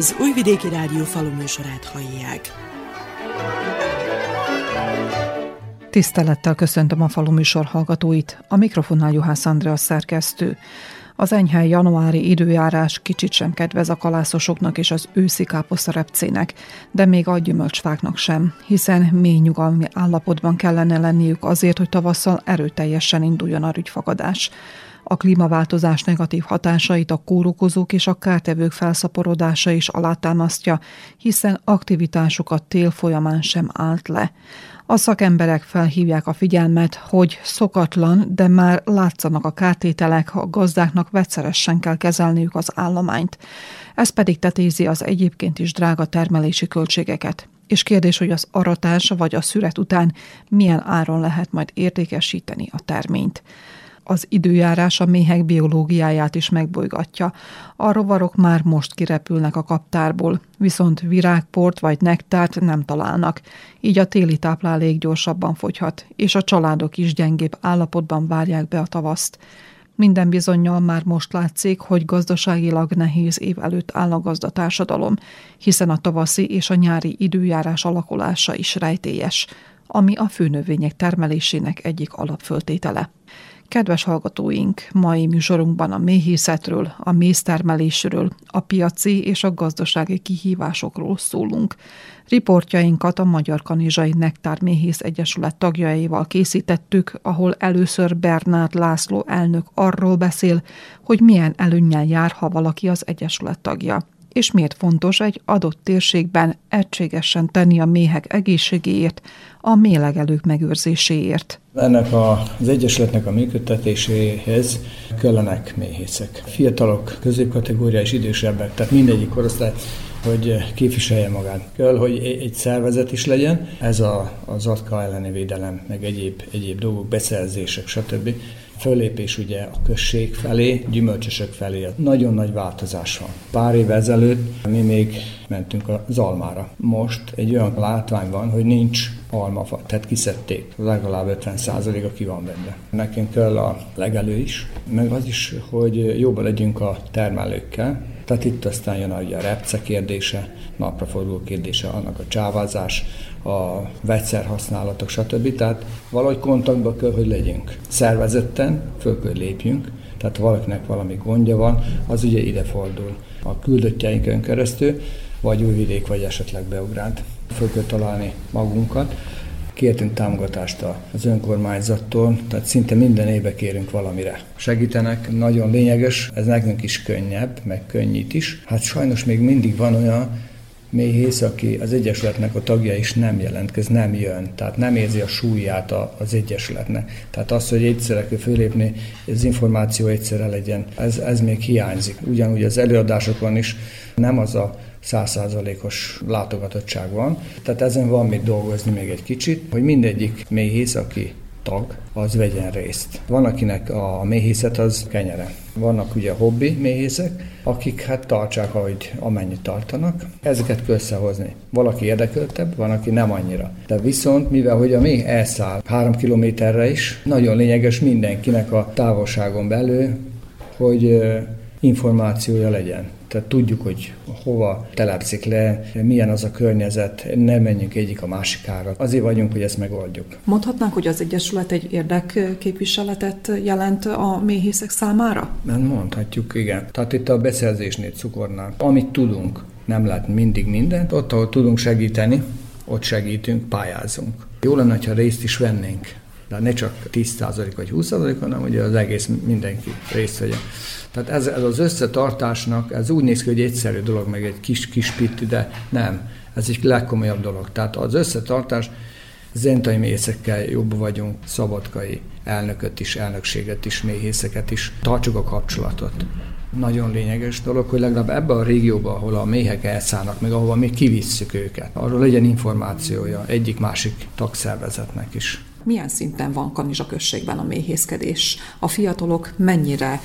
Az Újvidéki Rádió faluműsorát hallják. Tisztelettel köszöntöm a faluműsor hallgatóit. A mikrofonnál Juhász Andrea szerkesztő. Az enyhe januári időjárás kicsit sem kedvez a kalászosoknak és az őszi káposztarepcének, de még a gyümölcsfáknak sem, hiszen mély nyugalmi állapotban kellene lenniük azért, hogy tavasszal erőteljesen induljon a rügyfagadás. A klímaváltozás negatív hatásait a kórokozók és a kártevők felszaporodása is alátámasztja, hiszen aktivitásukat tél folyamán sem állt le. A szakemberek felhívják a figyelmet, hogy szokatlan, de már látszanak a kártételek, a gazdáknak vegyszeresen kell kezelniük az állományt. Ez pedig tetézi az egyébként is drága termelési költségeket. És kérdés, hogy az aratás vagy a szüret után milyen áron lehet majd értékesíteni a terményt az időjárás a méhek biológiáját is megbolygatja. A rovarok már most kirepülnek a kaptárból, viszont virágport vagy nektárt nem találnak, így a téli táplálék gyorsabban fogyhat, és a családok is gyengébb állapotban várják be a tavaszt. Minden bizonyal már most látszik, hogy gazdaságilag nehéz év előtt áll a gazdatársadalom, hiszen a tavaszi és a nyári időjárás alakulása is rejtélyes, ami a főnövények termelésének egyik alapföltétele. Kedves hallgatóink, mai műsorunkban a méhészetről, a méztermelésről, a piaci és a gazdasági kihívásokról szólunk. Riportjainkat a Magyar Kanizsai Nektár Méhész Egyesület tagjaival készítettük, ahol először Bernát László elnök arról beszél, hogy milyen előnyel jár, ha valaki az Egyesület tagja és miért fontos egy adott térségben egységesen tenni a méhek egészségéért, a mélegelők megőrzéséért. Ennek a, az Egyesületnek a működtetéséhez kellenek méhészek. Fiatalok, középkategória és idősebbek, tehát mindegyik korosztály hogy képviselje magát. Kell, hogy egy szervezet is legyen, ez a, az atka elleni védelem, meg egyéb, egyéb dolgok, beszerzések, stb fölépés ugye a község felé, gyümölcsösök felé. Nagyon nagy változás van. Pár év ezelőtt mi még mentünk az almára. Most egy olyan látvány van, hogy nincs almafa, tehát kiszedték. Legalább 50%-a ki van benne. Nekünk kell a legelő is, meg az is, hogy jobban legyünk a termelőkkel, tehát itt aztán jön a repce kérdése, napraforgó kérdése, annak a csávázás, a használatok, stb. Tehát valahogy kontaktban kell, hogy legyünk. Szervezetten föl kell lépjünk, tehát valakinek valami gondja van, az ugye ide fordul. A küldöttjeinkön keresztül, vagy újvidék, vagy esetleg beugránt. Föl kell találni magunkat. Kértünk támogatást az önkormányzattól, tehát szinte minden évben kérünk valamire. Segítenek, nagyon lényeges, ez nekünk is könnyebb, meg könnyít is. Hát sajnos még mindig van olyan, méhész, aki az Egyesületnek a tagja is nem jelentkez, nem jön, tehát nem érzi a súlyát az Egyesületnek. Tehát az, hogy egyszerre kell fölépni, az információ egyszerre legyen, ez, ez még hiányzik. Ugyanúgy az előadásokon is nem az a százszázalékos látogatottság van. Tehát ezen van mit dolgozni még egy kicsit, hogy mindegyik méhész, aki tag, az vegyen részt. Van, akinek a méhészet az kenyere. Vannak ugye hobbi méhészek, akik hát tartsák, ahogy amennyit tartanak. Ezeket kell összehozni. Valaki érdekeltebb, van, aki nem annyira. De viszont, mivel hogy a méh elszáll három kilométerre is, nagyon lényeges mindenkinek a távolságon belül, hogy információja legyen. Tehát tudjuk, hogy hova telepszik le, milyen az a környezet, nem menjünk egyik a másikára. Azért vagyunk, hogy ezt megoldjuk. Mondhatnánk, hogy az Egyesület egy érdekképviseletet jelent a méhészek számára? Nem mondhatjuk, igen. Tehát itt a beszerzésnél, cukornál, amit tudunk, nem lát mindig mindent, ott, ahol tudunk segíteni, ott segítünk, pályázunk. Jó lenne, ha részt is vennénk, de ne csak 10% vagy 20%, hanem hogy az egész mindenki részt vegyen. Tehát ez, ez az összetartásnak, ez úgy néz ki, hogy egyszerű dolog, meg egy kis, kis pitti, de nem. Ez egy legkomolyabb dolog. Tehát az összetartás, zentai méhészekkel jobb vagyunk, szabadkai elnököt is, elnökséget is, méhészeket is. Tartsuk a kapcsolatot. Nagyon lényeges dolog, hogy legalább ebben a régióban, ahol a méhek elszállnak, meg ahova mi kivisszük őket, arról legyen információja egyik-másik tagszervezetnek is. Milyen szinten van Kanizsa községben a méhészkedés? A fiatalok mennyire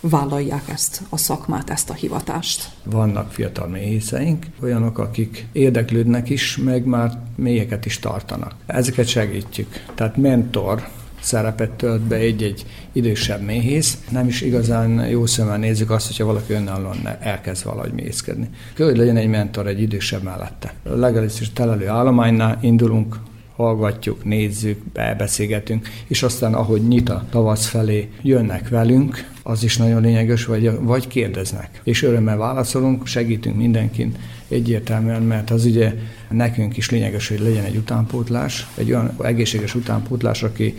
vállalják ezt a szakmát, ezt a hivatást. Vannak fiatal méhészeink, olyanok, akik érdeklődnek is, meg már mélyeket is tartanak. Ezeket segítjük. Tehát mentor szerepet tölt be egy-egy idősebb méhész. Nem is igazán jó szemmel nézzük azt, hogyha valaki önállóan elkezd valahogy méhészkedni. Kell, hogy legyen egy mentor, egy idősebb mellette. Legalábbis telelő állománynál indulunk, hallgatjuk, nézzük, beszélgetünk, és aztán ahogy nyit a tavasz felé, jönnek velünk, az is nagyon lényeges, vagy, vagy kérdeznek. És örömmel válaszolunk, segítünk mindenkin egyértelműen, mert az ugye nekünk is lényeges, hogy legyen egy utánpótlás, egy olyan egészséges utánpótlás, aki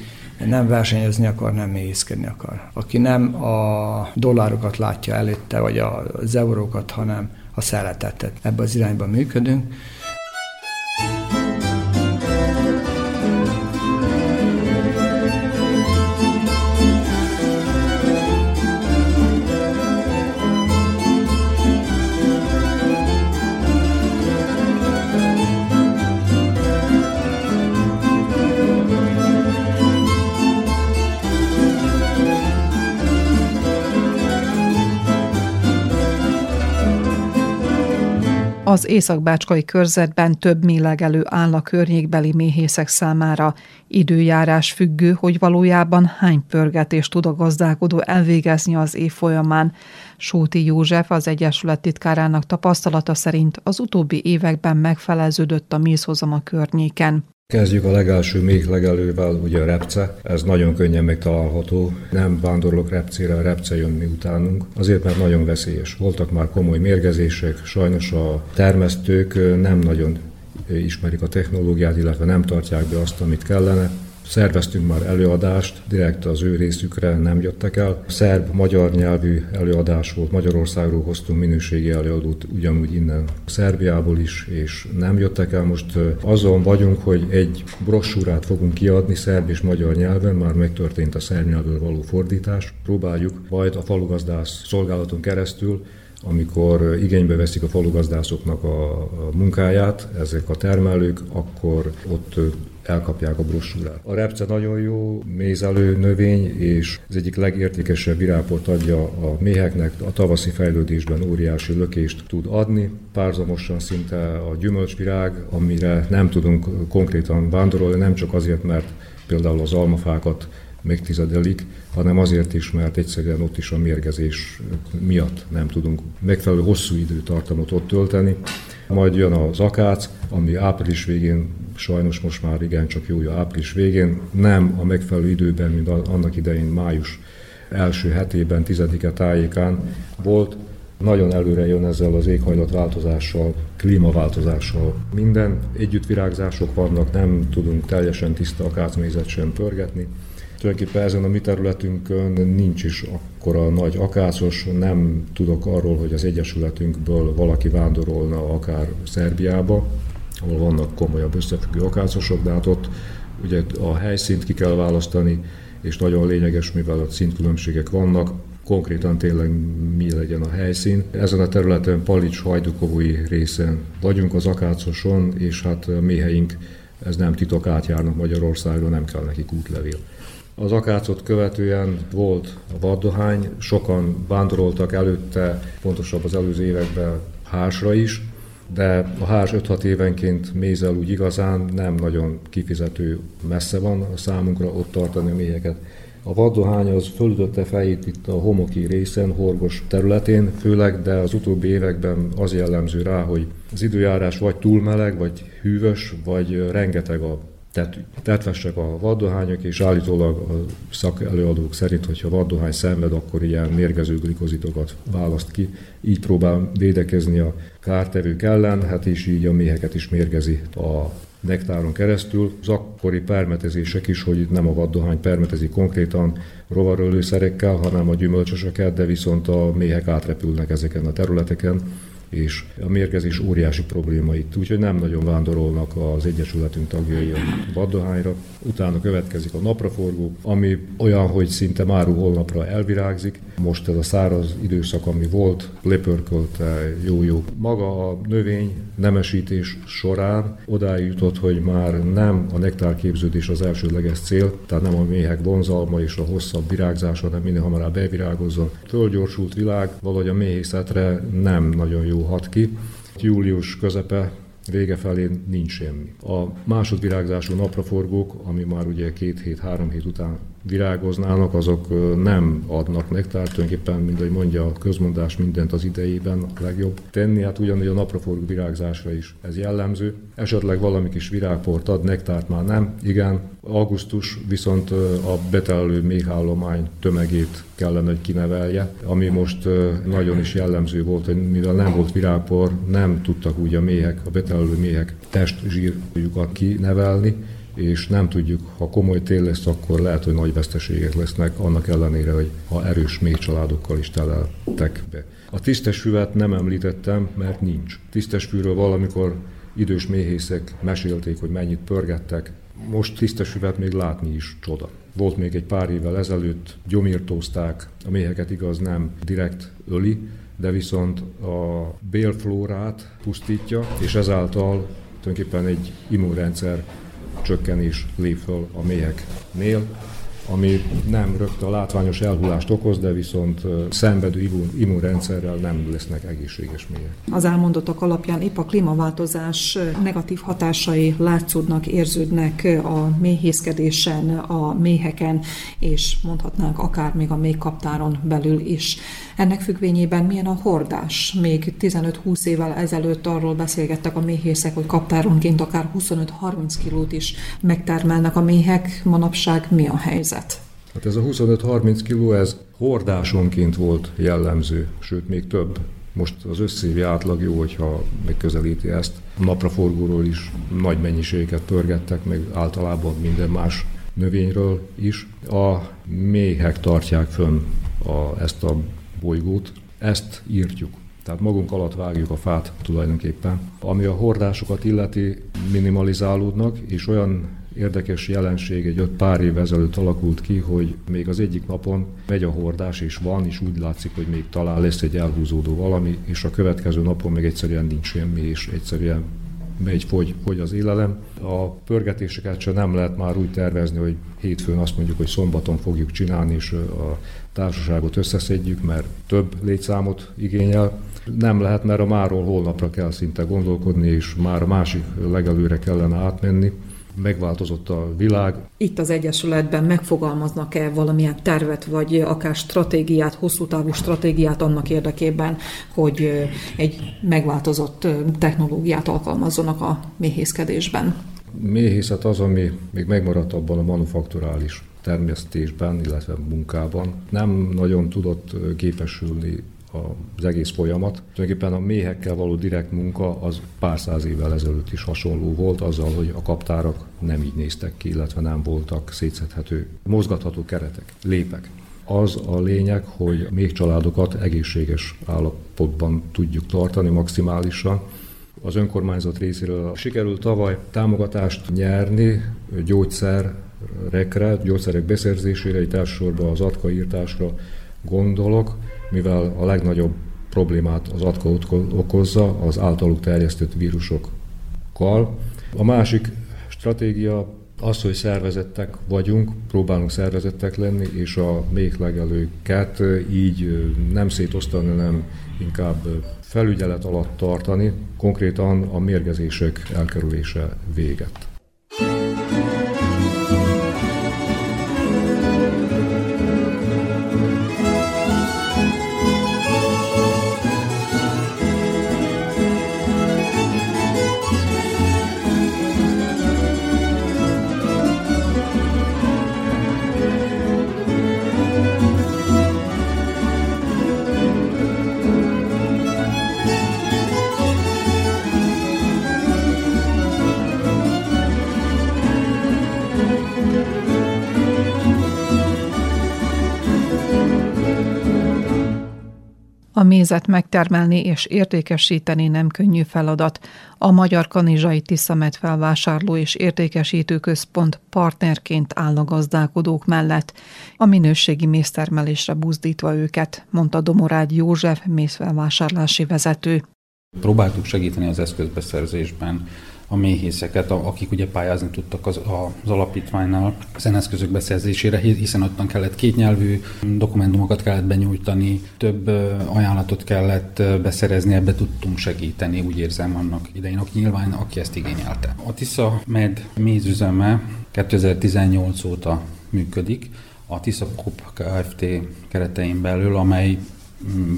nem versenyezni akar, nem mélyészkedni akar. Aki nem a dollárokat látja előtte, vagy az eurókat, hanem a szeretetet. Ebbe az irányba működünk. Az északbácskai körzetben több mélegelő áll a környékbeli méhészek számára. Időjárás függő, hogy valójában hány pörgetést tud a gazdálkodó elvégezni az év folyamán. Sóti József, az Egyesület titkárának tapasztalata szerint az utóbbi években megfeleződött a mézhozam a környéken. Kezdjük a legelső még legelővel, ugye a repce. Ez nagyon könnyen megtalálható. Nem vándorlok repcére, a repce jön mi utánunk. Azért, mert nagyon veszélyes. Voltak már komoly mérgezések, sajnos a termesztők nem nagyon ismerik a technológiát, illetve nem tartják be azt, amit kellene. Szerveztünk már előadást, direkt az ő részükre nem jöttek el. Szerb-magyar nyelvű előadás volt, Magyarországról hoztunk minőségi előadót, ugyanúgy innen Szerbiából is, és nem jöttek el. Most azon vagyunk, hogy egy brossúrát fogunk kiadni szerb és magyar nyelven, már megtörtént a szerb nyelvről való fordítás. Próbáljuk majd a falugazdász szolgálaton keresztül amikor igénybe veszik a falugazdászoknak a munkáját, ezek a termelők, akkor ott elkapják a brossúrát. A repce nagyon jó mézelő növény, és az egyik legértékesebb virágport adja a méheknek, a tavaszi fejlődésben óriási lökést tud adni. Párzamosan szinte a gyümölcsvirág, amire nem tudunk konkrétan vándorolni, nem csak azért, mert például az almafákat megtizedelik, hanem azért is, mert egyszerűen ott is a mérgezés miatt nem tudunk megfelelő hosszú időtartamot ott tölteni. Majd jön az akác, ami április végén, sajnos most már igen, csak jó, jó április végén, nem a megfelelő időben, mint annak idején május első hetében, tizedike tájékán volt, nagyon előre jön ezzel az éghajlatváltozással, klímaváltozással. Minden együttvirágzások vannak, nem tudunk teljesen tiszta akácmézet sem pörgetni. Tulajdonképpen ezen a mi területünkön nincs is akkora nagy akácos, nem tudok arról, hogy az Egyesületünkből valaki vándorolna akár Szerbiába, ahol vannak komolyabb összefüggő akácosok, de hát ott ugye a helyszínt ki kell választani, és nagyon lényeges, mivel a szintkülönbségek vannak, konkrétan tényleg mi legyen a helyszín. Ezen a területen Palics hajdukovói részen vagyunk az akácoson, és hát a méheink, ez nem titok, átjárnak Magyarországon, nem kell nekik útlevél. Az akácot követően volt a vaddohány, sokan vándoroltak előtte, pontosabb az előző években hásra is, de a hárs 5-6 évenként mézel úgy igazán nem nagyon kifizető messze van a számunkra ott tartani a méheket. A vaddohány az fölütötte fejét itt a homoki részen, horgos területén, főleg, de az utóbbi években az jellemző rá, hogy az időjárás vagy túl meleg, vagy hűvös, vagy rengeteg a tetű. Tetvesek a vaddohányok, és állítólag a szakelőadók szerint, hogyha vaddohány szenved, akkor ilyen mérgező glikozitokat választ ki. Így próbál védekezni a kártevők ellen, hát és így a méheket is mérgezi a nektáron keresztül. Az akkori permetezések is, hogy nem a vaddohány permetezi konkrétan rovarölőszerekkel, hanem a gyümölcsöseket, de viszont a méhek átrepülnek ezeken a területeken, és a mérgezés óriási probléma itt, úgyhogy nem nagyon vándorolnak az Egyesületünk tagjai a vaddohányra. Utána következik a napraforgó, ami olyan, hogy szinte máru holnapra elvirágzik. Most ez a száraz időszak, ami volt, lepörkölte jó-jó. Maga a növény nemesítés során odáig jutott, hogy már nem a nektárképződés az elsődleges cél, tehát nem a méhek vonzalma és a hosszabb virágzása, hanem minél hamarabb bevirágozzon. Tölgyorsult világ, valahogy a méhészetre nem nagyon jó hat ki. Július közepe vége felé nincs semmi. A másodvirágzású napraforgók, ami már ugye két hét, három hét után virágoznának, azok nem adnak nektárt, tulajdonképpen, mint ahogy mondja a közmondás, mindent az idejében a legjobb tenni, hát ugyanúgy a napraforgó virágzásra is ez jellemző. Esetleg valami kis virágport ad, nektárt már nem, igen. Augusztus viszont a betelelő méhállomány tömegét kellene, hogy kinevelje, ami most nagyon is jellemző volt, hogy mivel nem volt virágpor, nem tudtak úgy a méhek, a betelelő méhek testzsírjukat kinevelni, és nem tudjuk, ha komoly tél lesz, akkor lehet, hogy nagy veszteségek lesznek, annak ellenére, hogy ha erős még családokkal is teleltek be. A tisztes füvet nem említettem, mert nincs. Tisztes fűről valamikor idős méhészek mesélték, hogy mennyit pörgettek. Most tisztes füvet még látni is csoda. Volt még egy pár évvel ezelőtt, gyomírtózták, a méheket igaz nem direkt öli, de viszont a bélflórát pusztítja, és ezáltal tulajdonképpen egy immunrendszer csökkenés lép föl a méheknél, ami nem rögtön látványos elhullást okoz, de viszont szenvedő immun, immunrendszerrel nem lesznek egészséges mélyek. Az elmondottak alapján épp a klímaváltozás negatív hatásai látszódnak, érződnek a méhészkedésen, a méheken, és mondhatnánk akár még a méhkaptáron belül is. Ennek függvényében milyen a hordás? Még 15-20 évvel ezelőtt arról beszélgettek a méhészek, hogy kaptáronként akár 25-30 kilót is megtermelnek a méhek. Manapság mi a helyzet? Hát ez a 25-30 kiló, ez hordásonként volt jellemző, sőt még több. Most az összévi átlag jó, hogyha megközelíti ezt. Napraforgóról is nagy mennyiségeket pörgettek, meg általában minden más növényről is. A méhek tartják fönn a, ezt a bolygót, ezt írtjuk. Tehát magunk alatt vágjuk a fát tulajdonképpen. Ami a hordásokat illeti, minimalizálódnak, és olyan érdekes jelenség egy öt pár év ezelőtt alakult ki, hogy még az egyik napon megy a hordás, és van, és úgy látszik, hogy még talán lesz egy elhúzódó valami, és a következő napon még egyszerűen nincs semmi, és egyszerűen megy, fogy, fogy az élelem. A pörgetéseket sem nem lehet már úgy tervezni, hogy hétfőn azt mondjuk, hogy szombaton fogjuk csinálni, és a társaságot összeszedjük, mert több létszámot igényel. Nem lehet, mert a máról holnapra kell szinte gondolkodni, és már a másik legelőre kellene átmenni megváltozott a világ. Itt az Egyesületben megfogalmaznak-e valamilyen tervet, vagy akár stratégiát, hosszú távú stratégiát annak érdekében, hogy egy megváltozott technológiát alkalmazzanak a méhészkedésben? Méhészet az, ami még megmaradt abban a manufakturális termesztésben, illetve munkában. Nem nagyon tudott képesülni az egész folyamat. Tulajdonképpen a méhekkel való direkt munka az pár száz évvel ezelőtt is hasonló volt, azzal, hogy a kaptárak nem így néztek ki, illetve nem voltak szétszedhető, mozgatható keretek, lépek. Az a lényeg, hogy még családokat egészséges állapotban tudjuk tartani maximálisan, az önkormányzat részéről sikerült tavaly támogatást nyerni gyógyszerekre, gyógyszerek beszerzésére, itt elsősorban az atkaírtásra gondolok, mivel a legnagyobb problémát az atka okozza az általuk terjesztett vírusokkal. A másik stratégia az, hogy szervezettek vagyunk, próbálunk szervezettek lenni, és a méhlegelőket így nem szétosztani, hanem inkább felügyelet alatt tartani, konkrétan a mérgezések elkerülése véget. A mézet megtermelni és értékesíteni nem könnyű feladat. A Magyar Kanizsai Tiszamet felvásárló és értékesítő központ partnerként áll a gazdálkodók mellett, a minőségi méztermelésre buzdítva őket, mondta Domorád József mézfelvásárlási vezető. Próbáltuk segíteni az eszközbeszerzésben a méhészeket, akik ugye pályázni tudtak az, az alapítványnál zeneszközök beszerzésére, hiszen ottan kellett kétnyelvű dokumentumokat kellett benyújtani, több ajánlatot kellett beszerezni, ebbe tudtunk segíteni, úgy érzem annak idején, aki nyilván, aki ezt igényelte. A Tisza Med mézüzeme 2018 óta működik, a Tisza Kup Kft. keretein belül, amely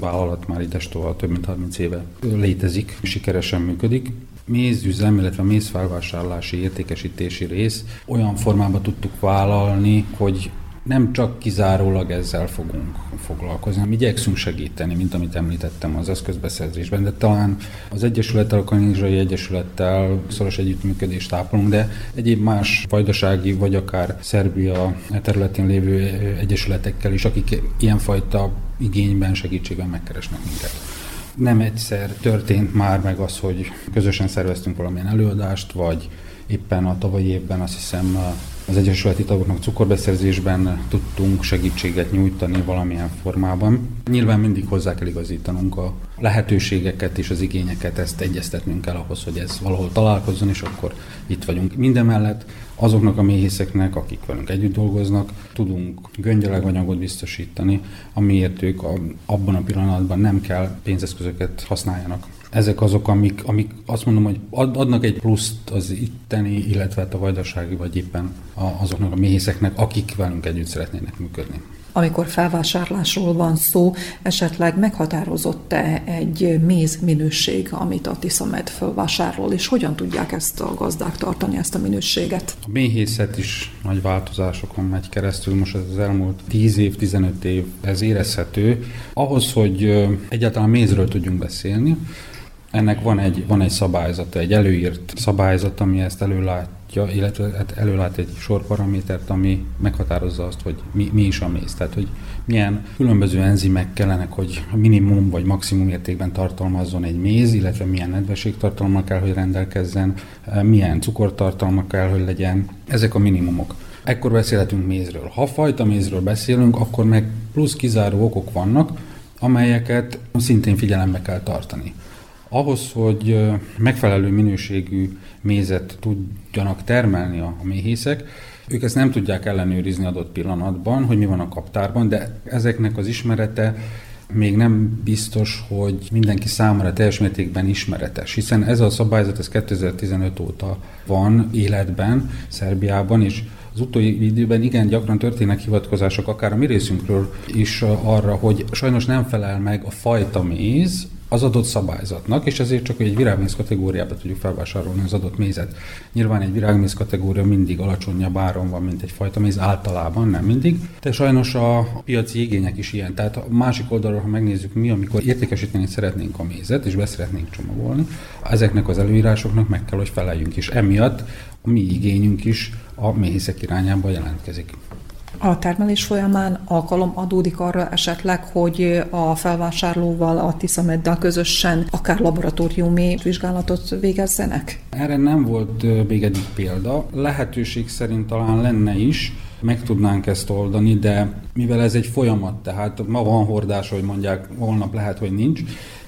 vállalat már idestól több mint 30 éve létezik, sikeresen működik mézüzem, illetve mézfelvásárlási értékesítési rész olyan formában tudtuk vállalni, hogy nem csak kizárólag ezzel fogunk foglalkozni, hanem igyekszünk segíteni, mint amit említettem az eszközbeszerzésben, de talán az Egyesülettel, a Kanizsai Egyesülettel szoros együttműködést ápolunk, de egyéb más vajdasági, vagy akár Szerbia területén lévő egyesületekkel is, akik ilyenfajta igényben, segítségben megkeresnek minket. Nem egyszer történt már meg az, hogy közösen szerveztünk valamilyen előadást, vagy éppen a tavalyi évben azt hiszem az Egyesületi tagoknak cukorbeszerzésben tudtunk segítséget nyújtani valamilyen formában. Nyilván mindig hozzá kell igazítanunk a lehetőségeket és az igényeket, ezt egyeztetnünk kell ahhoz, hogy ez valahol találkozzon, és akkor itt vagyunk. Mindemellett azoknak a méhészeknek, akik velünk együtt dolgoznak, tudunk göngyeleganyagot biztosítani, amiért ők abban a pillanatban nem kell pénzeszközöket használjanak ezek azok, amik, amik azt mondom, hogy adnak egy pluszt az itteni, illetve hát a vajdasági, vagy éppen azoknak a méhészeknek, akik velünk együtt szeretnének működni. Amikor felvásárlásról van szó, esetleg meghatározott-e egy méz minőség, amit a Tiszamed felvásárol, és hogyan tudják ezt a gazdák tartani, ezt a minőséget? A méhészet is nagy változásokon megy keresztül, most ez az elmúlt 10 év, 15 év, ez érezhető. Ahhoz, hogy egyáltalán mézről tudjunk beszélni, ennek van egy, van egy szabályzata, egy előírt szabályzat, ami ezt előlátja, illetve hát előlát egy sor paramétert, ami meghatározza azt, hogy mi, mi is a méz. Tehát, hogy milyen különböző enzimek kellenek, hogy minimum vagy maximum értékben tartalmazzon egy méz, illetve milyen nedvességtartalma kell, hogy rendelkezzen, milyen cukortartalma kell, hogy legyen. Ezek a minimumok. Ekkor beszélhetünk mézről. Ha fajta mézről beszélünk, akkor meg plusz kizáró okok vannak, amelyeket szintén figyelembe kell tartani. Ahhoz, hogy megfelelő minőségű mézet tudjanak termelni a méhészek, ők ezt nem tudják ellenőrizni adott pillanatban, hogy mi van a kaptárban, de ezeknek az ismerete még nem biztos, hogy mindenki számára teljes mértékben ismeretes, hiszen ez a szabályzat ez 2015 óta van életben Szerbiában, és az utóbbi időben igen gyakran történnek hivatkozások, akár a mi részünkről is arra, hogy sajnos nem felel meg a fajta méz az adott szabályzatnak, és ezért csak egy virágméz kategóriába tudjuk felvásárolni az adott mézet. Nyilván egy virágméz kategória mindig alacsonyabb áron van, mint egy fajta méz, általában, nem mindig, de sajnos a piaci igények is ilyen. Tehát a másik oldalról, ha megnézzük mi, amikor értékesíteni szeretnénk a mézet, és beszeretnénk csomagolni, ezeknek az előírásoknak meg kell, hogy feleljünk, és emiatt a mi igényünk is a méhészek irányába jelentkezik. A termelés folyamán alkalom adódik arra esetleg, hogy a felvásárlóval, a Tiszameddel közösen akár laboratóriumi vizsgálatot végezzenek? Erre nem volt még eddig példa. Lehetőség szerint talán lenne is, meg tudnánk ezt oldani, de mivel ez egy folyamat, tehát ma van hordás, hogy mondják, holnap lehet, hogy nincs,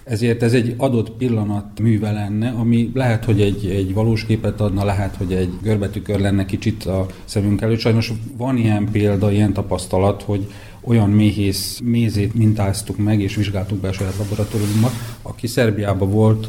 ezért ez egy adott pillanat műve lenne, ami lehet, hogy egy, egy valós képet adna, lehet, hogy egy görbetükör lenne kicsit a szemünk előtt. Sajnos van ilyen példa, ilyen tapasztalat, hogy olyan méhész mézét mintáztuk meg, és vizsgáltuk be a saját laboratóriumban, aki Szerbiában volt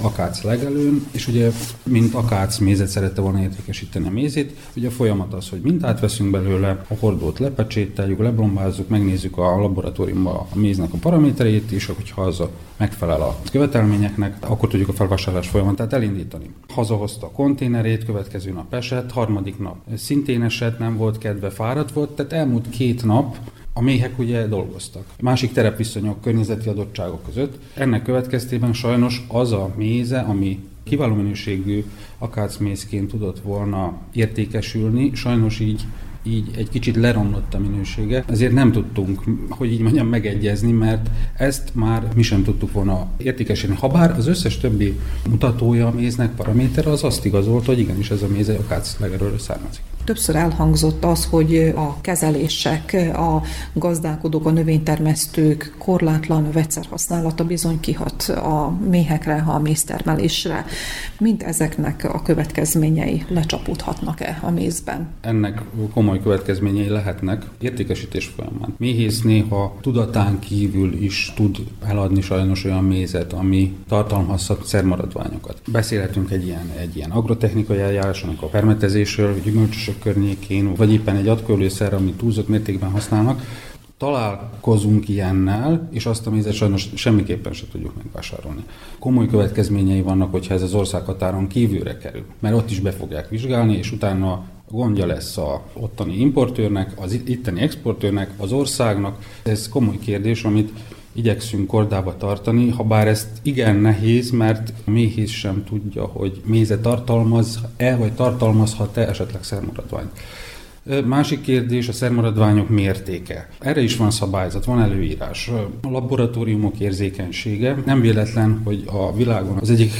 akác legelőn, és ugye, mint akác mézet szerette volna értékesíteni a mézét, ugye a folyamat az, hogy mintát veszünk belőle, a hordót lepecsételjük, leblombázzuk, megnézzük a laboratóriumban a méznek a paraméterét, és hogyha az a megfelel a követelményeknek, akkor tudjuk a felvásárlás folyamatát elindítani. Hazahozta a konténerét, következő nap esett, harmadik nap szintén esett, nem volt kedve, fáradt volt, tehát elmúlt két nap a méhek ugye dolgoztak. Másik terepviszonyok, környezeti adottságok között. Ennek következtében sajnos az a méze, ami kiváló minőségű akácmézként tudott volna értékesülni, sajnos így így egy kicsit leromlott a minősége, ezért nem tudtunk, hogy így mondjam, megegyezni, mert ezt már mi sem tudtuk volna értékesíteni. Habár az összes többi mutatója a méznek, paraméter az azt igazolt, hogy igenis ez a méze akác legerőről származik. Többször elhangzott az, hogy a kezelések, a gazdálkodók, a növénytermesztők korlátlan vegyszerhasználata bizony kihat a méhekre, a méztermelésre. Mind ezeknek a következményei lecsapódhatnak-e a mézben? Ennek komoly következményei lehetnek értékesítés folyamán. Méhész néha tudatán kívül is tud eladni sajnos olyan mézet, ami tartalmazhat szermaradványokat. Beszélhetünk egy ilyen, egy ilyen agrotechnikai eljárásnak a permetezésről, gyümölcsösök környékén, vagy éppen egy adkölőszer, amit túlzott mértékben használnak, találkozunk ilyennel, és azt a mézet sajnos semmiképpen se tudjuk megvásárolni. Komoly következményei vannak, hogyha ez az országhatáron kívülre kerül, mert ott is be fogják vizsgálni, és utána gondja lesz a ottani importőrnek, az itteni exportőrnek, az országnak. Ez komoly kérdés, amit igyekszünk kordába tartani, ha bár ezt igen nehéz, mert a méhész sem tudja, hogy méze tartalmaz-e, vagy tartalmazhat-e esetleg szermaradványt. Másik kérdés a szermaradványok mértéke. Erre is van szabályzat, van előírás. A laboratóriumok érzékenysége. Nem véletlen, hogy a világon az egyik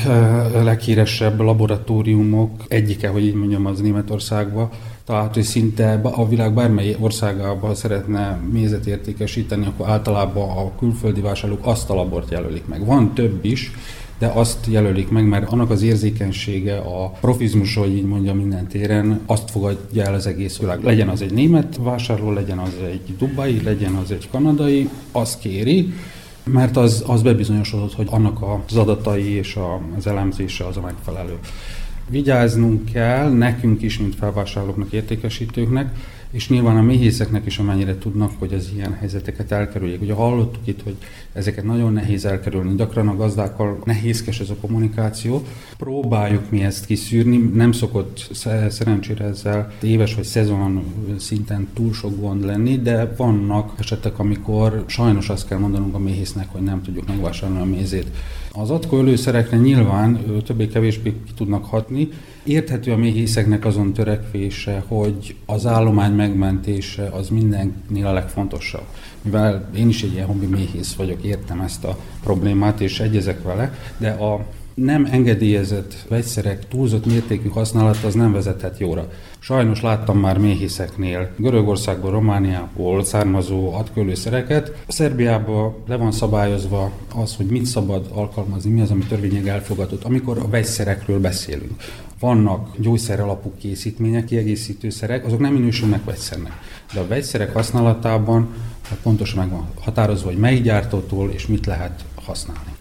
leghíresebb laboratóriumok egyike, hogy így mondjam, az Németországban, tehát, hogy szinte a világ bármely országában szeretne mézet értékesíteni, akkor általában a külföldi vásárlók azt a labort jelölik meg. Van több is, de azt jelölik meg, mert annak az érzékenysége, a profizmus, hogy így mondja minden téren, azt fogadja el az egész világ. Legyen az egy német vásárló, legyen az egy dubai, legyen az egy kanadai, azt kéri, mert az, az bebizonyosodott, hogy annak az adatai és az elemzése az a megfelelő. Vigyáznunk kell nekünk is, mint felvásárlóknak, értékesítőknek, és nyilván a méhészeknek is amennyire tudnak, hogy az ilyen helyzeteket elkerüljék. Ugye hallottuk itt, hogy ezeket nagyon nehéz elkerülni, gyakran a gazdákkal nehézkes ez a kommunikáció. Próbáljuk mi ezt kiszűrni, nem szokott szerencsére ezzel éves vagy szezon szinten túl sok gond lenni, de vannak esetek, amikor sajnos azt kell mondanunk a méhésznek, hogy nem tudjuk megvásárolni a mézét. Az atkóölőszerekre nyilván többé-kevésbé ki tudnak hatni. Érthető a méhészeknek azon törekvése, hogy az állomány megmentése az mindennél a legfontosabb. Mivel én is egy ilyen hobbi méhész vagyok, értem ezt a problémát, és egyezek vele, de a nem engedélyezett vegyszerek túlzott mértékű használata az nem vezethet jóra. Sajnos láttam már méhészeknél Görögországból, Romániából származó atkölőszereket. Szerbiában le van szabályozva az, hogy mit szabad alkalmazni, mi az, ami törvényeg elfogadott, amikor a vegyszerekről beszélünk. Vannak gyógyszer alapú készítmények, kiegészítőszerek, azok nem minősülnek vegyszernek. De a vegyszerek használatában hát pontosan meg van határozva, hogy melyik gyártótól és mit lehet használni.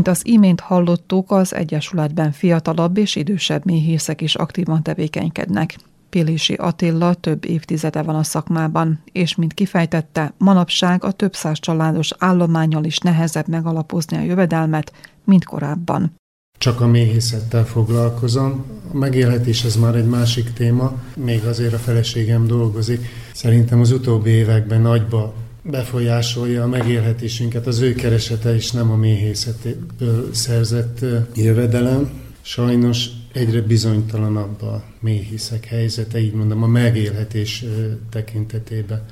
Mint az imént hallottuk, az Egyesületben fiatalabb és idősebb méhészek is aktívan tevékenykednek. Pilési Attila több évtizede van a szakmában, és mint kifejtette, manapság a több száz családos állományjal is nehezebb megalapozni a jövedelmet, mint korábban. Csak a méhészettel foglalkozom. A megélhetés ez már egy másik téma, még azért a feleségem dolgozik. Szerintem az utóbbi években nagyba befolyásolja a megélhetésünket, az ő keresete is nem a méhészetből szerzett jövedelem. Sajnos egyre bizonytalanabb a méhészek helyzete, így mondom, a megélhetés tekintetében.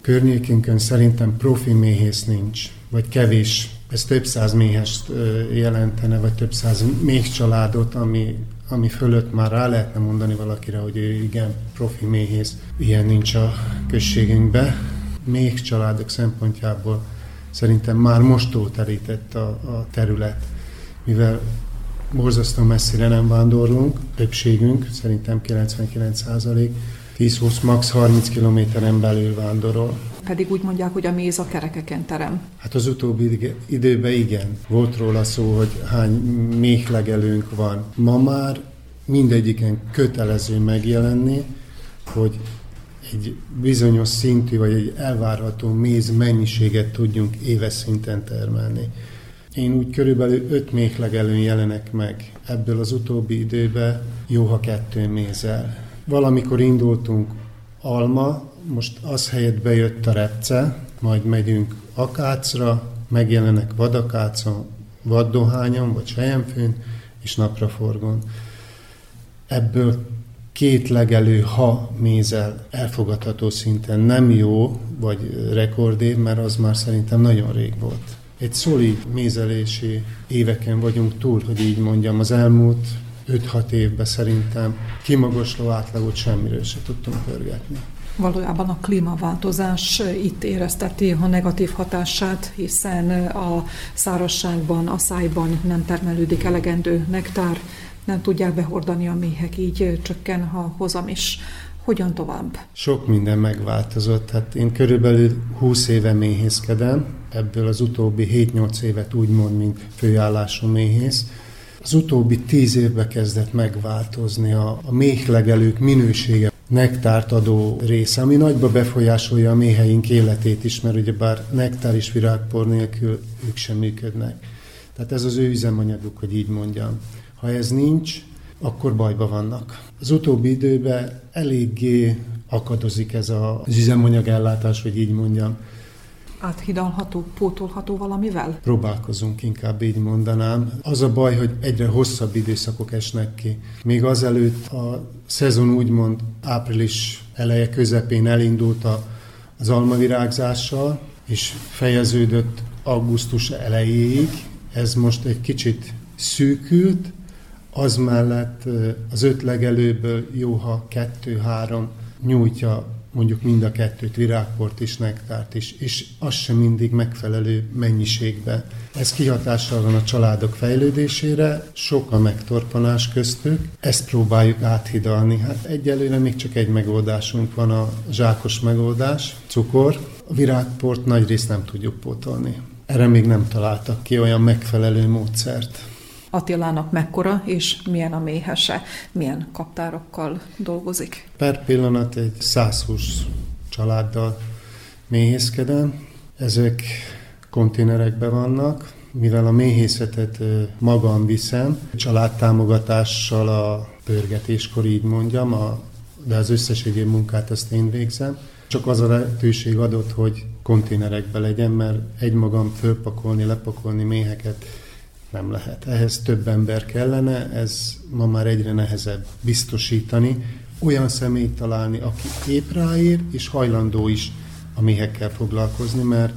Környékünkön szerintem profi méhész nincs, vagy kevés. Ez több száz méhest jelentene, vagy több száz méh családot, ami, ami fölött már rá lehetne mondani valakire, hogy ő igen, profi méhész. Ilyen nincs a községünkben még családok szempontjából szerintem már most túlterített a, a terület, mivel borzasztó messzire nem vándorlunk, többségünk, szerintem 99 százalék, 10-20, max. 30 kilométeren belül vándorol. Pedig úgy mondják, hogy a méz a kerekeken terem. Hát az utóbbi időben igen. Volt róla szó, hogy hány méhlegelőnk van. Ma már mindegyiken kötelező megjelenni, hogy egy bizonyos szintű, vagy egy elvárható méz mennyiséget tudjunk éves szinten termelni. Én úgy körülbelül öt méhlegelőn jelenek meg ebből az utóbbi időben, jó ha kettő mézzel. Valamikor indultunk Alma, most az helyett bejött a repce, majd megyünk Akácra, megjelenek vadakácon, vaddohányon, vagy sejemfőn, és napraforgon. Ebből két legelő ha mézel elfogadható szinten nem jó, vagy rekordév, mert az már szerintem nagyon rég volt. Egy szolid mézelési éveken vagyunk túl, hogy így mondjam, az elmúlt 5-6 évben szerintem kimagasló átlagot semmiről se tudtunk pörgetni. Valójában a klímaváltozás itt érezteti a negatív hatását, hiszen a szárasságban, a szájban nem termelődik elegendő nektár, nem tudják behordani a méhek, így csökken a hozam is. Hogyan tovább? Sok minden megváltozott. Hát én körülbelül 20 éve méhészkedem, ebből az utóbbi 7-8 évet úgymond, mint főállású méhész. Az utóbbi 10 évben kezdett megváltozni a, a méhlegelők minősége nektárt adó része, ami nagyba befolyásolja a méheink életét is, mert ugye bár nektár és virágpor nélkül ők sem működnek. Tehát ez az ő üzemanyaguk, hogy így mondjam. Ha ez nincs, akkor bajba vannak. Az utóbbi időben eléggé akadozik ez az üzemanyagellátás, hogy így mondjam. Áthidalható, pótolható valamivel? Próbálkozunk, inkább így mondanám. Az a baj, hogy egyre hosszabb időszakok esnek ki. Még azelőtt a szezon úgymond április eleje közepén elindult a, az almavirágzással, és fejeződött augusztus elejéig. Ez most egy kicsit szűkült, az mellett az öt legelőből jó, ha kettő-három nyújtja mondjuk mind a kettőt, virágport és nektárt is, és az sem mindig megfelelő mennyiségben. Ez kihatással van a családok fejlődésére, sok a megtorpanás köztük, ezt próbáljuk áthidalni. Hát egyelőre még csak egy megoldásunk van, a zsákos megoldás, cukor. A virágport nagy részt nem tudjuk pótolni. Erre még nem találtak ki olyan megfelelő módszert. Attilának mekkora és milyen a méhese, milyen kaptárokkal dolgozik? Per pillanat egy 120 családdal méhészkedem. Ezek konténerekben vannak, mivel a méhészetet magam viszem, családtámogatással a pörgetéskor így mondjam, a, de az összes egyéb munkát ezt én végzem. Csak az a lehetőség adott, hogy konténerekbe legyen, mert egymagam fölpakolni, lepakolni méheket nem lehet. Ehhez több ember kellene, ez ma már egyre nehezebb biztosítani, olyan személyt találni, aki épp ráér, és hajlandó is a méhekkel foglalkozni, mert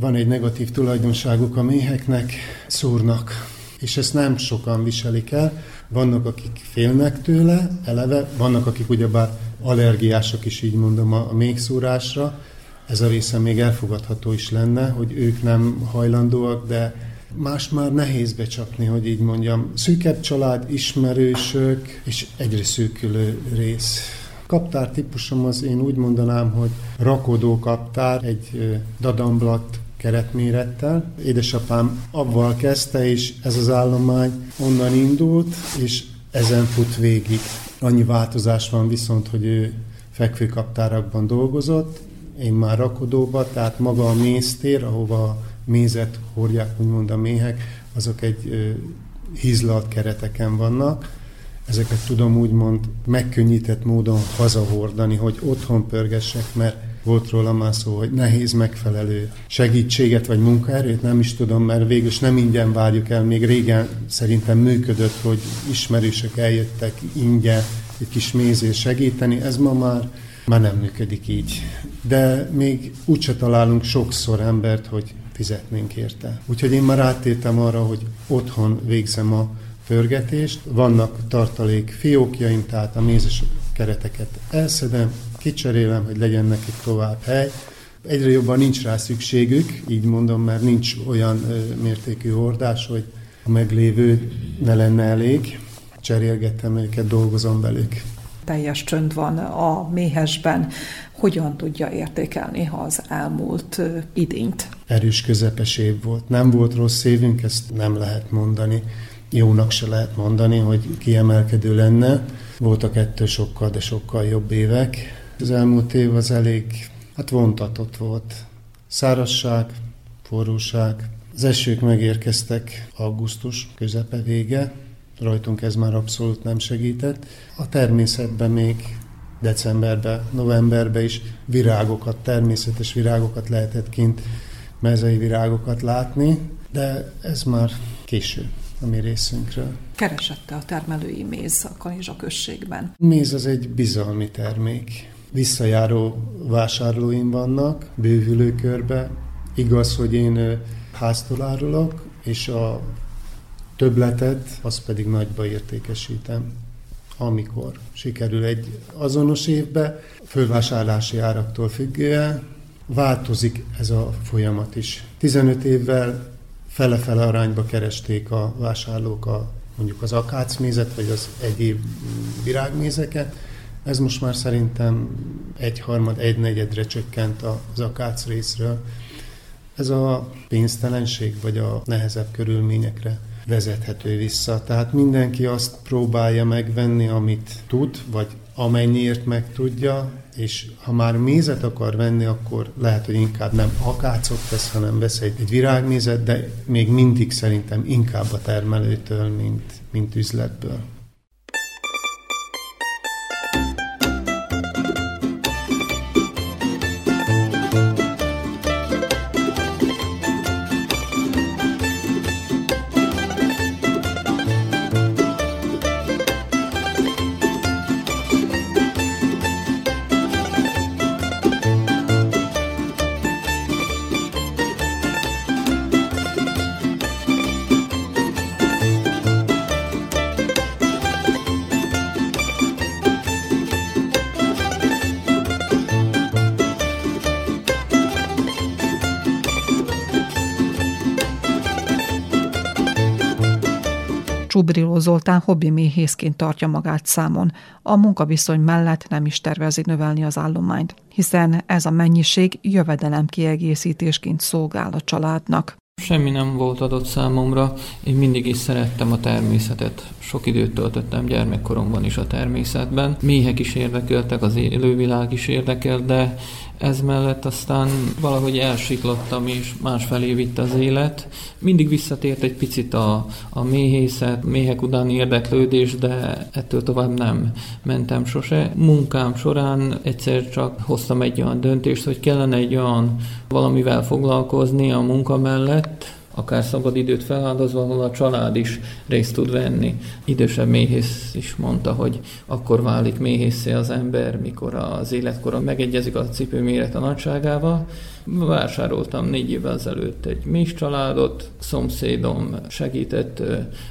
van egy negatív tulajdonságuk a méheknek, szúrnak, és ezt nem sokan viselik el. Vannak, akik félnek tőle, eleve, vannak, akik ugyebár allergiások is, így mondom, a méhszúrásra. Ez a része még elfogadható is lenne, hogy ők nem hajlandóak, de más már nehéz becsapni, hogy így mondjam. Szűkebb család, ismerősök, és egyre szűkülő rész. Kaptár típusom az én úgy mondanám, hogy rakodó kaptár, egy dadamblat keretmérettel. Édesapám avval kezdte, és ez az állomány onnan indult, és ezen fut végig. Annyi változás van viszont, hogy ő fekvőkaptárakban dolgozott, én már rakodóba, tehát maga a mésztér, ahova mézet hordják, úgymond a méhek, azok egy hízlalt kereteken vannak. Ezeket tudom úgymond megkönnyített módon hazahordani, hogy otthon pörgessek, mert volt róla már szó, hogy nehéz megfelelő segítséget vagy munkaerőt, nem is tudom, mert végül nem ingyen várjuk el, még régen szerintem működött, hogy ismerősök eljöttek ingyen egy kis mézés segíteni, ez ma már már nem működik így. De még úgyse találunk sokszor embert, hogy fizetnénk érte. Úgyhogy én már áttértem arra, hogy otthon végzem a pörgetést. Vannak tartalék fiókjaim, tehát a mézes kereteket elszedem, kicserélem, hogy legyen nekik tovább hely. Egyre jobban nincs rá szükségük, így mondom, mert nincs olyan mértékű hordás, hogy a meglévő ne lenne elég. Cserélgettem őket, dolgozom velük teljes csönd van a méhesben, hogyan tudja értékelni az elmúlt idényt? Erős közepes év volt. Nem volt rossz évünk, ezt nem lehet mondani. Jónak se lehet mondani, hogy kiemelkedő lenne. Voltak ettől sokkal, de sokkal jobb évek. Az elmúlt év az elég, hát vontatott volt. Szárasság, forróság. Az esők megérkeztek augusztus közepe vége, rajtunk ez már abszolút nem segített. A természetben még decemberben, novemberben is virágokat, természetes virágokat lehetett kint mezei virágokat látni, de ez már késő a mi részünkről. Keresette a termelői méz a Kanizsa községben? Méz az egy bizalmi termék. Visszajáró vásárlóim vannak, bővülő körbe. Igaz, hogy én háztól árulok, és a többletet, azt pedig nagyba értékesítem amikor sikerül egy azonos évbe, fölvásárlási áraktól függően, változik ez a folyamat is. 15 évvel fele-fele arányba keresték a vásárlók a, mondjuk az akácmézet, vagy az egyéb virágmézeket. Ez most már szerintem egyharmad, egynegyedre csökkent az akác részről. Ez a pénztelenség, vagy a nehezebb körülményekre vezethető vissza. Tehát mindenki azt próbálja megvenni, amit tud, vagy amennyiért meg tudja, és ha már mézet akar venni, akkor lehet, hogy inkább nem akácot vesz, hanem vesz egy, egy virágmézet, de még mindig szerintem inkább a termelőtől, mint, mint üzletből. Csubriló Zoltán hobbi méhészként tartja magát számon. A munkaviszony mellett nem is tervezi növelni az állományt, hiszen ez a mennyiség jövedelem kiegészítésként szolgál a családnak. Semmi nem volt adott számomra, én mindig is szerettem a természetet. Sok időt töltöttem gyermekkoromban is a természetben. Méhek is érdekeltek, az élővilág is érdekel, de ez mellett aztán valahogy elsiklottam, és másfelé vitt az élet. Mindig visszatért egy picit a, a méhészet, méhek utáni érdeklődés, de ettől tovább nem mentem sose. Munkám során egyszer csak hoztam egy olyan döntést, hogy kellene egy olyan valamivel foglalkozni a munka mellett, akár szabad időt feláldozva, ahol a család is részt tud venni. Idősebb méhész is mondta, hogy akkor válik méhészé az ember, mikor az életkora megegyezik a cipőméret a nagyságával, Vásároltam négy évvel ezelőtt egy mész családot, szomszédom segített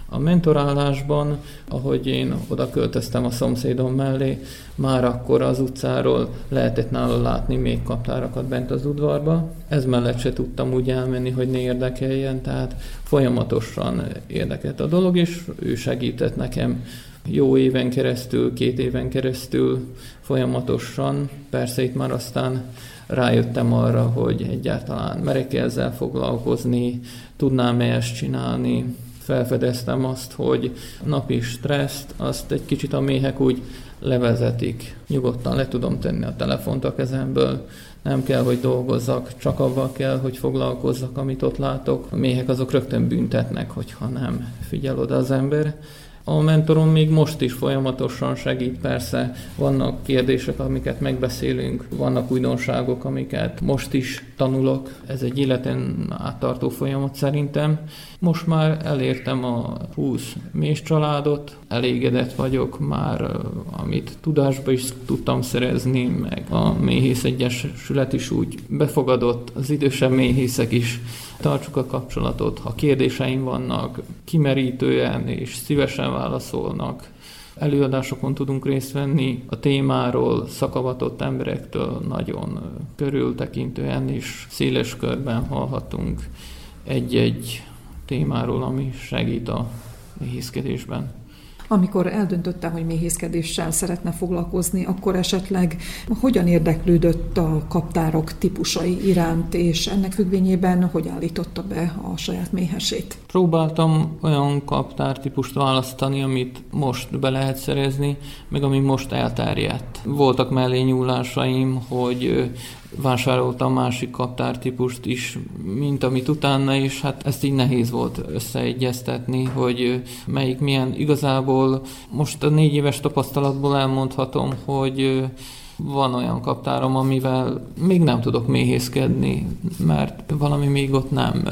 a mentorálásban, ahogy én oda költöztem a szomszédom mellé, már akkor az utcáról lehetett nála látni még kaptárakat bent az udvarba. Ez mellett se tudtam úgy elmenni, hogy ne érdekeljen, tehát folyamatosan érdekelt a dolog, és ő segített nekem jó éven keresztül, két éven keresztül folyamatosan. Persze itt már aztán rájöttem arra, hogy egyáltalán merek ezzel foglalkozni, tudnám-e ezt csinálni. Felfedeztem azt, hogy napi stresszt, azt egy kicsit a méhek úgy levezetik. Nyugodtan le tudom tenni a telefont a kezemből, nem kell, hogy dolgozzak, csak avval kell, hogy foglalkozzak, amit ott látok. A méhek azok rögtön büntetnek, hogyha nem figyel oda az ember. A mentorom még most is folyamatosan segít, persze vannak kérdések, amiket megbeszélünk, vannak újdonságok, amiket most is tanulok. Ez egy életen áttartó folyamat szerintem. Most már elértem a 20 mész családot, elégedett vagyok már, amit tudásba is tudtam szerezni, meg a Méhész Egyesület is úgy befogadott, az idősebb méhészek is tartsuk a kapcsolatot, ha kérdéseim vannak, kimerítően és szívesen válaszolnak. Előadásokon tudunk részt venni a témáról, szakavatott emberektől nagyon körültekintően és széles körben hallhatunk egy-egy témáról, ami segít a nehézkedésben. Amikor eldöntötte, hogy méhészkedéssel szeretne foglalkozni, akkor esetleg hogyan érdeklődött a kaptárok típusai iránt, és ennek függvényében hogy állította be a saját méhesét? Próbáltam olyan kaptártípust választani, amit most be lehet szerezni, meg ami most elterjedt. Voltak mellé nyúlásaim, hogy vásároltam másik kaptártípust is, mint amit utána, és hát ezt így nehéz volt összeegyeztetni, hogy melyik milyen. Igazából most a négy éves tapasztalatból elmondhatom, hogy Van olyan kaptárom, amivel még nem tudok méhészkedni, mert valami még ott nem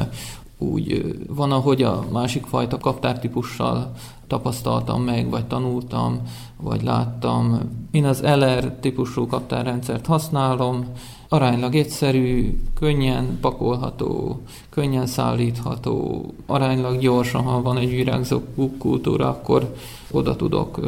úgy van, ahogy a másik fajta kaptártípussal tapasztaltam meg, vagy tanultam, vagy láttam. Én az LR típusú kaptárrendszert használom, aránylag egyszerű, könnyen pakolható, könnyen szállítható, aránylag gyorsan, ha van egy virágzó kultúra, akkor oda tudok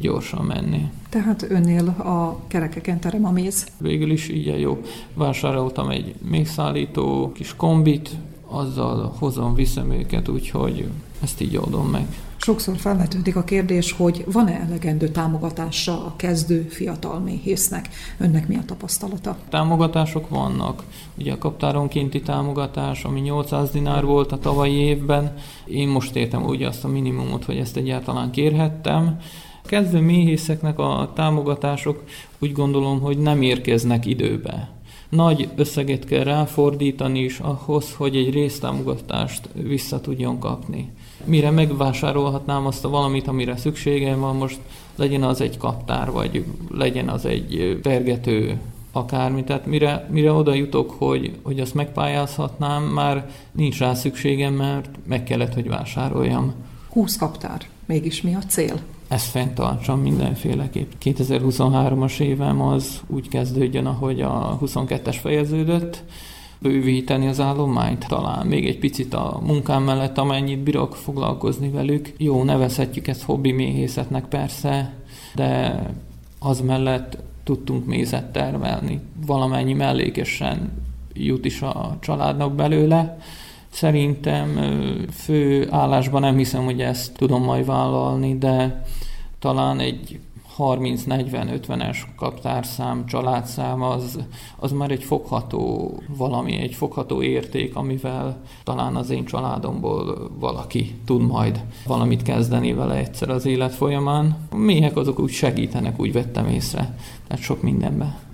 gyorsan menni. Tehát önnél a kerekeken terem a méz? Végül is így jó. Vásároltam egy mézszállító kis kombit, azzal hozom, viszem őket, úgyhogy ezt így oldom meg. Sokszor felvetődik a kérdés, hogy van-e elegendő támogatása a kezdő fiatal méhésznek? Önnek mi a tapasztalata? Támogatások vannak. Ugye a kaptáronkénti támogatás, ami 800 dinár volt a tavalyi évben. Én most értem ugye azt a minimumot, hogy ezt egyáltalán kérhettem. Kezdő méhészeknek a támogatások úgy gondolom, hogy nem érkeznek időbe nagy összeget kell ráfordítani is ahhoz, hogy egy résztámogatást vissza tudjon kapni. Mire megvásárolhatnám azt a valamit, amire szükségem van, most legyen az egy kaptár, vagy legyen az egy vergető, akármi. Tehát mire, mire oda jutok, hogy, hogy azt megpályázhatnám, már nincs rá szükségem, mert meg kellett, hogy vásároljam. 20 kaptár. Mégis mi a cél? Ezt fenntartsam mindenféleképp. 2023-as évem az úgy kezdődjön, ahogy a 22-es fejeződött, bővíteni az állományt, talán még egy picit a munkám mellett, amennyit bírok foglalkozni velük. Jó, nevezhetjük ezt hobbi méhészetnek persze, de az mellett tudtunk mézet termelni. Valamennyi mellékesen jut is a családnak belőle. Szerintem fő állásban nem hiszem, hogy ezt tudom majd vállalni, de talán egy 30-40-50-es kaptárszám, családszám az, az már egy fogható valami, egy fogható érték, amivel talán az én családomból valaki tud majd valamit kezdeni vele egyszer az élet folyamán. Méhek azok úgy segítenek, úgy vettem észre, tehát sok mindenben.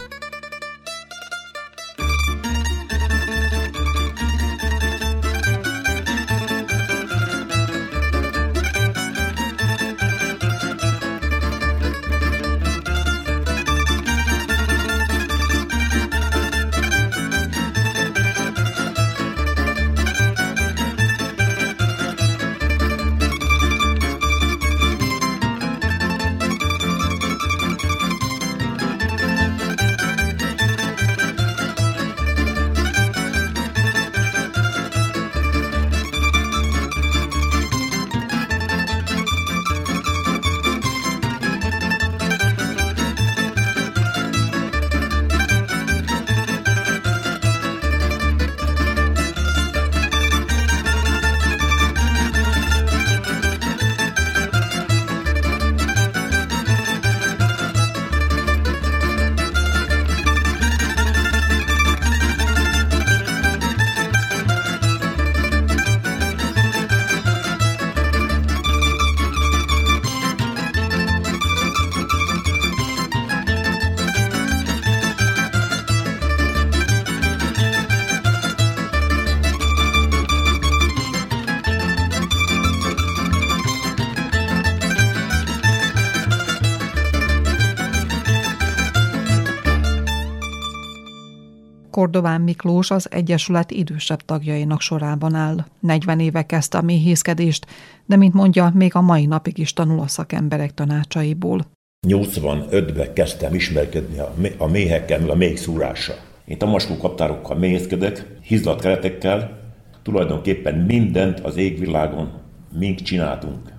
Kordován Miklós az Egyesület idősebb tagjainak sorában áll. 40 éve kezdte a méhészkedést, de mint mondja, még a mai napig is tanul a szakemberek tanácsaiból. 85-ben kezdtem ismerkedni a méhekkel, a méhszúrással. Én tamaskó kaptárokkal méhészkedek, hizlat keretekkel, tulajdonképpen mindent az égvilágon mink csináltunk.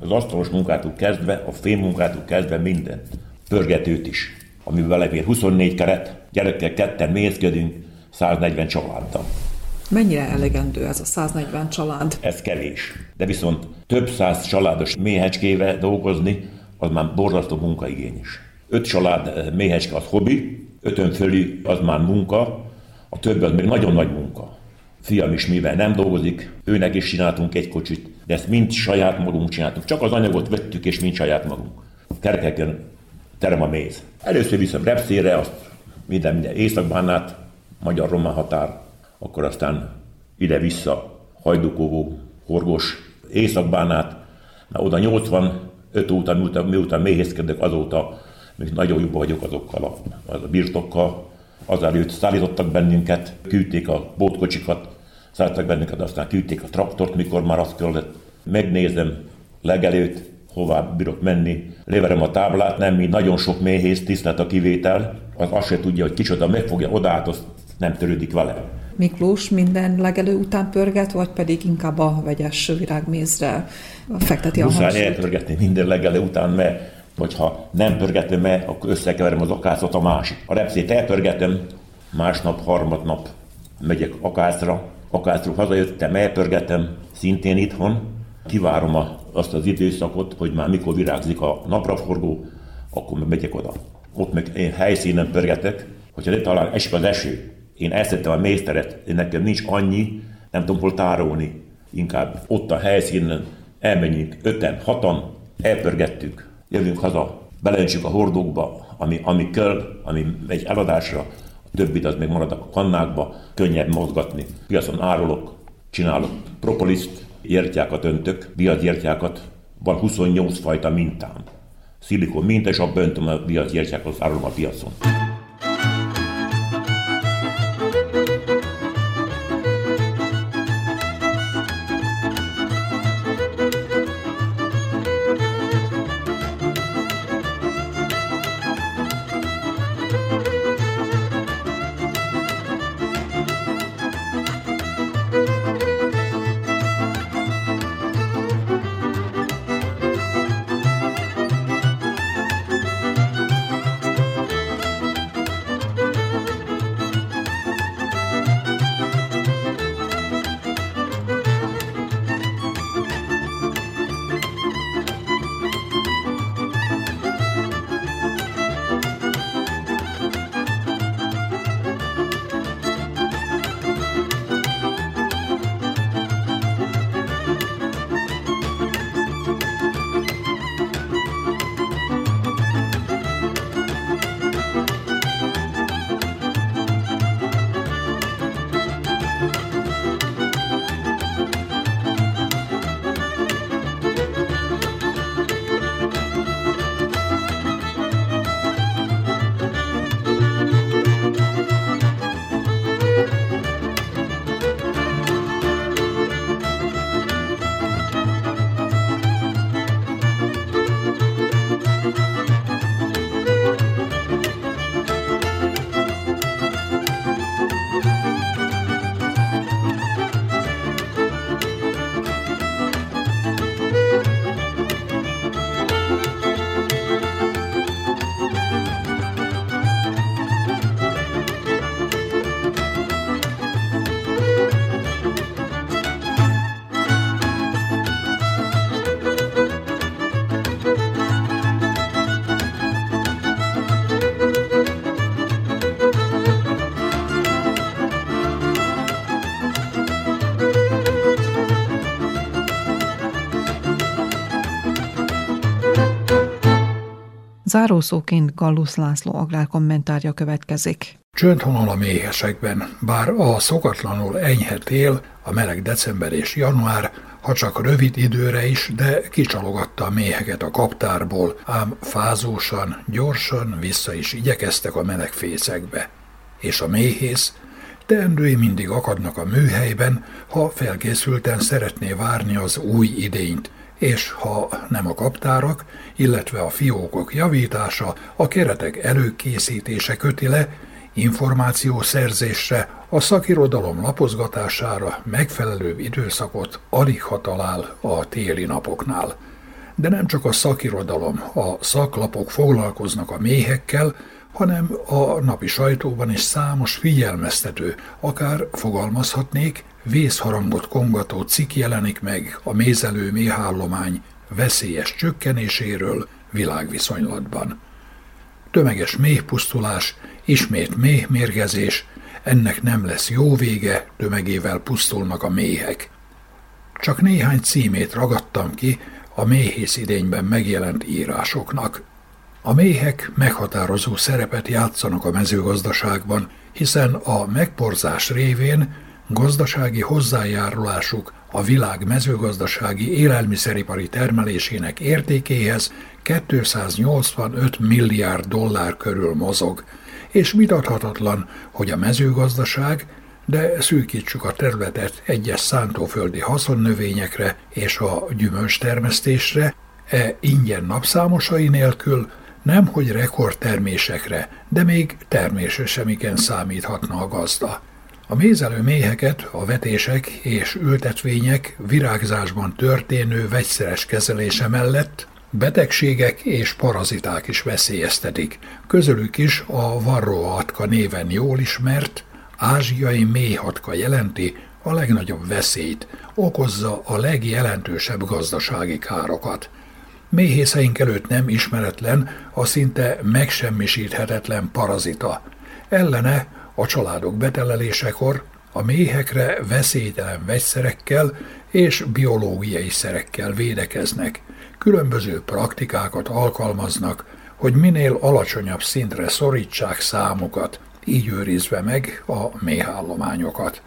Az asztalos munkától kezdve, a fém munkától kezdve mindent. Pörgetőt is amiben belefér 24 keret, gyerekkel ketten mészkedünk, 140 családdal. Mennyire elegendő ez a 140 család? Ez kevés. De viszont több száz családos méhecskével dolgozni, az már borzasztó munkaigényes. Öt család eh, méhecske az hobbi, ötön fölé az már munka, a többi az még nagyon nagy munka. Fiam is mivel nem dolgozik, őnek is csináltunk egy kocsit, de ezt mind saját magunk csináltuk. Csak az anyagot vettük, és mind saját magunk. Kerekeken terem a méz. Először viszem repszére, azt minden, minden északbánát, magyar-román határ, akkor aztán ide-vissza Hajdukóvó, Horgos, északbánát, na oda 85 óta, miután, miután méhészkedek, azóta még nagyon jó vagyok azokkal a, az a birtokkal. Azelőtt szállítottak bennünket, küldték a bótkocsikat, szállítottak bennünket, aztán küldték a traktort, mikor már azt kellett. Megnézem legelőtt, hová bírok menni. Leverem a táblát, nem mi, nagyon sok méhész, tisztelt a kivétel, az azt se tudja, hogy kicsoda megfogja oda, az nem törődik vele. Miklós minden legelő után pörget, vagy pedig inkább a vegyes virágmézre fekteti a hangsúlyt? Muszáj elpörgetni minden legelő után, mert hogyha nem pörgetem meg, akkor összekeverem az akászot a másik. A repszét elpörgetem, másnap, harmadnap megyek akászra, akászról hazajöttem, elpörgetem, szintén itthon, kivárom a, azt az időszakot, hogy már mikor virágzik a napraforgó, akkor meg megyek oda. Ott meg én helyszínen pörgetek, hogyha ne talán esik az eső, én elszettem a mészteret, én nekem nincs annyi, nem tudom hol tárolni. Inkább ott a helyszínen elmenjünk öten, hatan, elpörgettük, jövünk haza, beleöntsük a hordókba, ami, ami kell, ami megy eladásra, a többit az még marad a kannákba, könnyebb mozgatni. Piacon árulok, csinálok propoliszt, értyákat öntök, viadgyertyákat, van 28 fajta mintám. Szilikon minta, és abban öntöm a viadgyertyákat, árulom a piacon. Zárószóként Gallus László agrárkommentárja következik. Csönd honol a méhesekben, bár a szokatlanul enyhe tél, a meleg december és január, ha csak rövid időre is, de kicsalogatta a méheket a kaptárból, ám fázósan, gyorsan vissza is igyekeztek a meleg fészekbe. És a méhész, teendői mindig akadnak a műhelyben, ha felkészülten szeretné várni az új idényt, és ha nem a kaptárak, illetve a fiókok javítása, a keretek előkészítése köti le, információszerzésre, a szakirodalom lapozgatására megfelelő időszakot alig ha talál a téli napoknál. De nem csak a szakirodalom, a szaklapok foglalkoznak a méhekkel, hanem a napi sajtóban is számos figyelmeztető, akár fogalmazhatnék, vészharangot kongató cikk jelenik meg a mézelő méhállomány veszélyes csökkenéséről világviszonylatban. Tömeges méhpusztulás, ismét méhmérgezés, ennek nem lesz jó vége, tömegével pusztulnak a méhek. Csak néhány címét ragadtam ki a méhész idényben megjelent írásoknak. A méhek meghatározó szerepet játszanak a mezőgazdaságban, hiszen a megporzás révén gazdasági hozzájárulásuk a világ mezőgazdasági élelmiszeripari termelésének értékéhez 285 milliárd dollár körül mozog, és vitathatatlan, hogy a mezőgazdaság, de szűkítsük a területet egyes szántóföldi haszonnövényekre és a gyümölcstermesztésre, e ingyen napszámosai nélkül nem hogy rekordtermésekre, de még termésre sem igen számíthatna a gazda. A mézelő méheket, a vetések és ültetvények virágzásban történő vegyszeres kezelése mellett betegségek és paraziták is veszélyeztetik. Közülük is a varroatka néven jól ismert, ázsiai méhatka jelenti a legnagyobb veszélyt, okozza a legjelentősebb gazdasági károkat. Méhészeink előtt nem ismeretlen a szinte megsemmisíthetetlen parazita. Ellene a családok betelelésekor a méhekre veszélytelen vegyszerekkel és biológiai szerekkel védekeznek. Különböző praktikákat alkalmaznak, hogy minél alacsonyabb szintre szorítsák számukat, így őrizve meg a méhállományokat.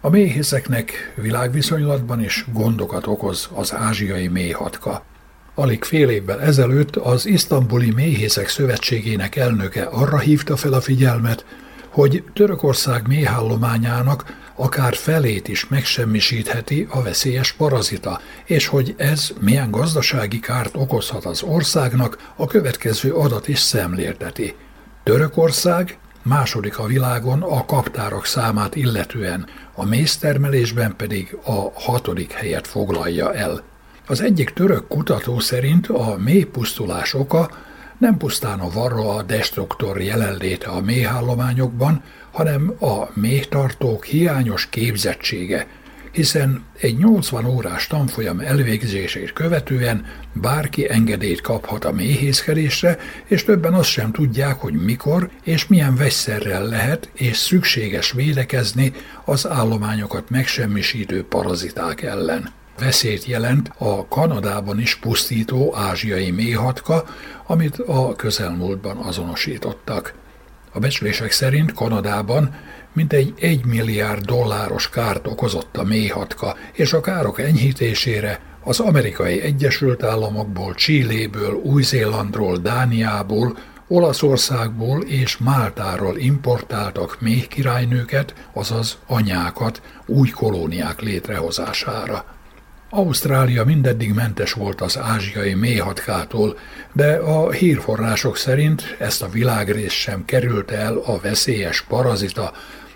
A méhészeknek világviszonylatban is gondokat okoz az ázsiai méhatka. Alig fél évvel ezelőtt az Isztambuli Méhészek Szövetségének elnöke arra hívta fel a figyelmet, hogy Törökország méhállományának akár felét is megsemmisítheti a veszélyes parazita, és hogy ez milyen gazdasági kárt okozhat az országnak, a következő adat is szemlélteti. Törökország második a világon a kaptárok számát illetően, a méztermelésben pedig a hatodik helyet foglalja el. Az egyik török kutató szerint a mélypusztulás oka nem pusztán a varroa destruktor jelenléte a méhállományokban, hanem a méhtartók hiányos képzettsége, hiszen egy 80 órás tanfolyam elvégzését követően bárki engedélyt kaphat a méhészkedésre, és többen azt sem tudják, hogy mikor és milyen vegyszerrel lehet és szükséges védekezni az állományokat megsemmisítő paraziták ellen. Veszélyt jelent a Kanadában is pusztító ázsiai méhatka, amit a közelmúltban azonosítottak. A becslések szerint Kanadában mintegy 1 milliárd dolláros kárt okozott a méhatka, és a károk enyhítésére az amerikai Egyesült Államokból, Csilléből, Új-Zélandról, Dániából, Olaszországból és Máltáról importáltak méhkirálynőket, azaz anyákat új kolóniák létrehozására. Ausztrália mindeddig mentes volt az ázsiai méhatkától, de a hírforrások szerint ezt a világrészt sem került el a veszélyes parazita,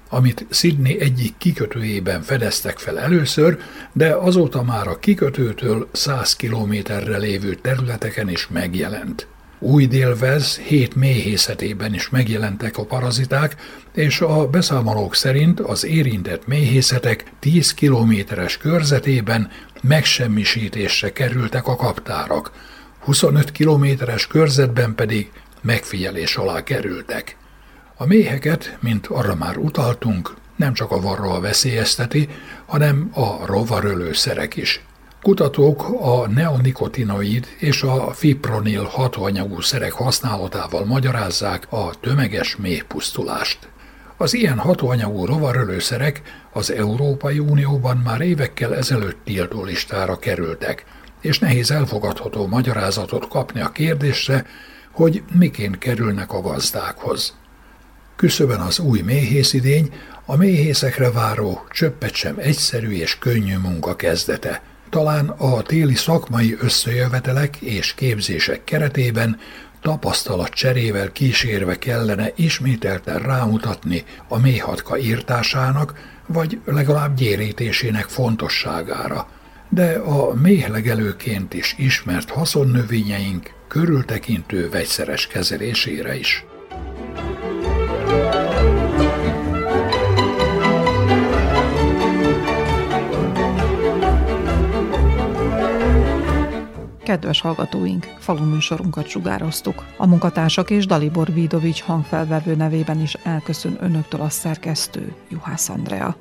amit Sydney egyik kikötőjében fedeztek fel először, de azóta már a kikötőtől 100 kilométerre lévő területeken is megjelent. Új délvez hét méhészetében is megjelentek a paraziták, és a beszámolók szerint az érintett méhészetek 10 kilométeres körzetében megsemmisítésre kerültek a kaptárak, 25 kilométeres körzetben pedig megfigyelés alá kerültek. A méheket, mint arra már utaltunk, nem csak a varroa veszélyezteti, hanem a rovarölőszerek is. Kutatók a neonikotinoid és a fipronil hatóanyagú szerek használatával magyarázzák a tömeges méhpusztulást. Az ilyen hatóanyagú rovarölőszerek az Európai Unióban már évekkel ezelőtt tiltó listára kerültek, és nehéz elfogadható magyarázatot kapni a kérdésre, hogy miként kerülnek a gazdákhoz. Küszöben az új méhészidény, a méhészekre váró, csöppet sem egyszerű és könnyű munka kezdete. Talán a téli szakmai összejövetelek és képzések keretében tapasztalat cserével kísérve kellene ismételten rámutatni a méhatka írtásának, vagy legalább gyérítésének fontosságára. De a méhlegelőként is ismert haszonnövényeink körültekintő vegyszeres kezelésére is. Kedves hallgatóink, faluműsorunkat sugároztuk. A munkatársak és Dalibor Vidovics hangfelvevő nevében is elköszön önöktől a szerkesztő Juhász Andrea.